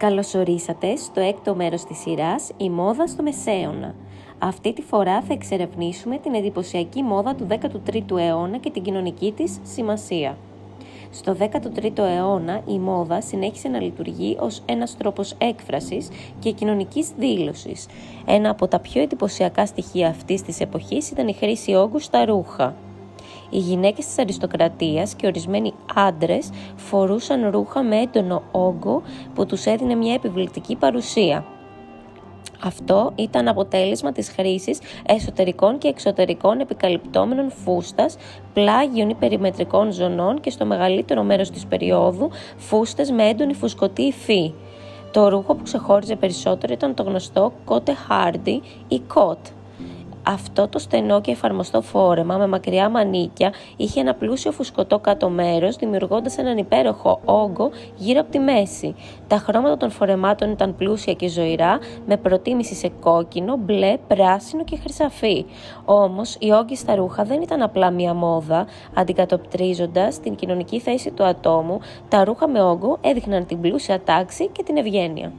Καλωσορίσατε στο έκτο μέρος της σειράς «Η μόδα στο Μεσαίωνα». Αυτή τη φορά θα εξερευνήσουμε την εντυπωσιακή μόδα του 13ου αιώνα και την κοινωνική της σημασία. Στο 13ο αιώνα η μόδα συνέχισε να λειτουργεί ως ένας τρόπος έκφρασης και κοινωνικής δήλωσης. Ένα από τα πιο εντυπωσιακά στοιχεία αυτής της εποχής ήταν η χρήση όγκου στα ρούχα. Οι γυναίκες της αριστοκρατίας και ορισμένοι άντρες φορούσαν ρούχα με έντονο όγκο που τους έδινε μια επιβλητική παρουσία. Αυτό ήταν αποτέλεσμα της χρήσης εσωτερικών και εξωτερικών επικαλυπτόμενων φούστας, πλάγιων ή περιμετρικών ζωνών και στο μεγαλύτερο μέρος της περίοδου φούστες με έντονη φουσκωτή υφή. Το ρούχο που ξεχώριζε περισσότερο ήταν το γνωστό κότε χάρντι ή κότ, αυτό το στενό και εφαρμοστό φόρεμα με μακριά μανίκια είχε ένα πλούσιο φουσκωτό κάτω μέρος, δημιουργώντας έναν υπέροχο όγκο γύρω από τη μέση. Τα χρώματα των φορεμάτων ήταν πλούσια και ζωηρά, με προτίμηση σε κόκκινο, μπλε, πράσινο και χρυσαφί. Όμως, οι όγκοι στα ρούχα δεν ήταν απλά μία μόδα, αντικατοπτρίζοντας την κοινωνική θέση του ατόμου, τα ρούχα με όγκο έδειχναν την πλούσια τάξη και την ευγένεια.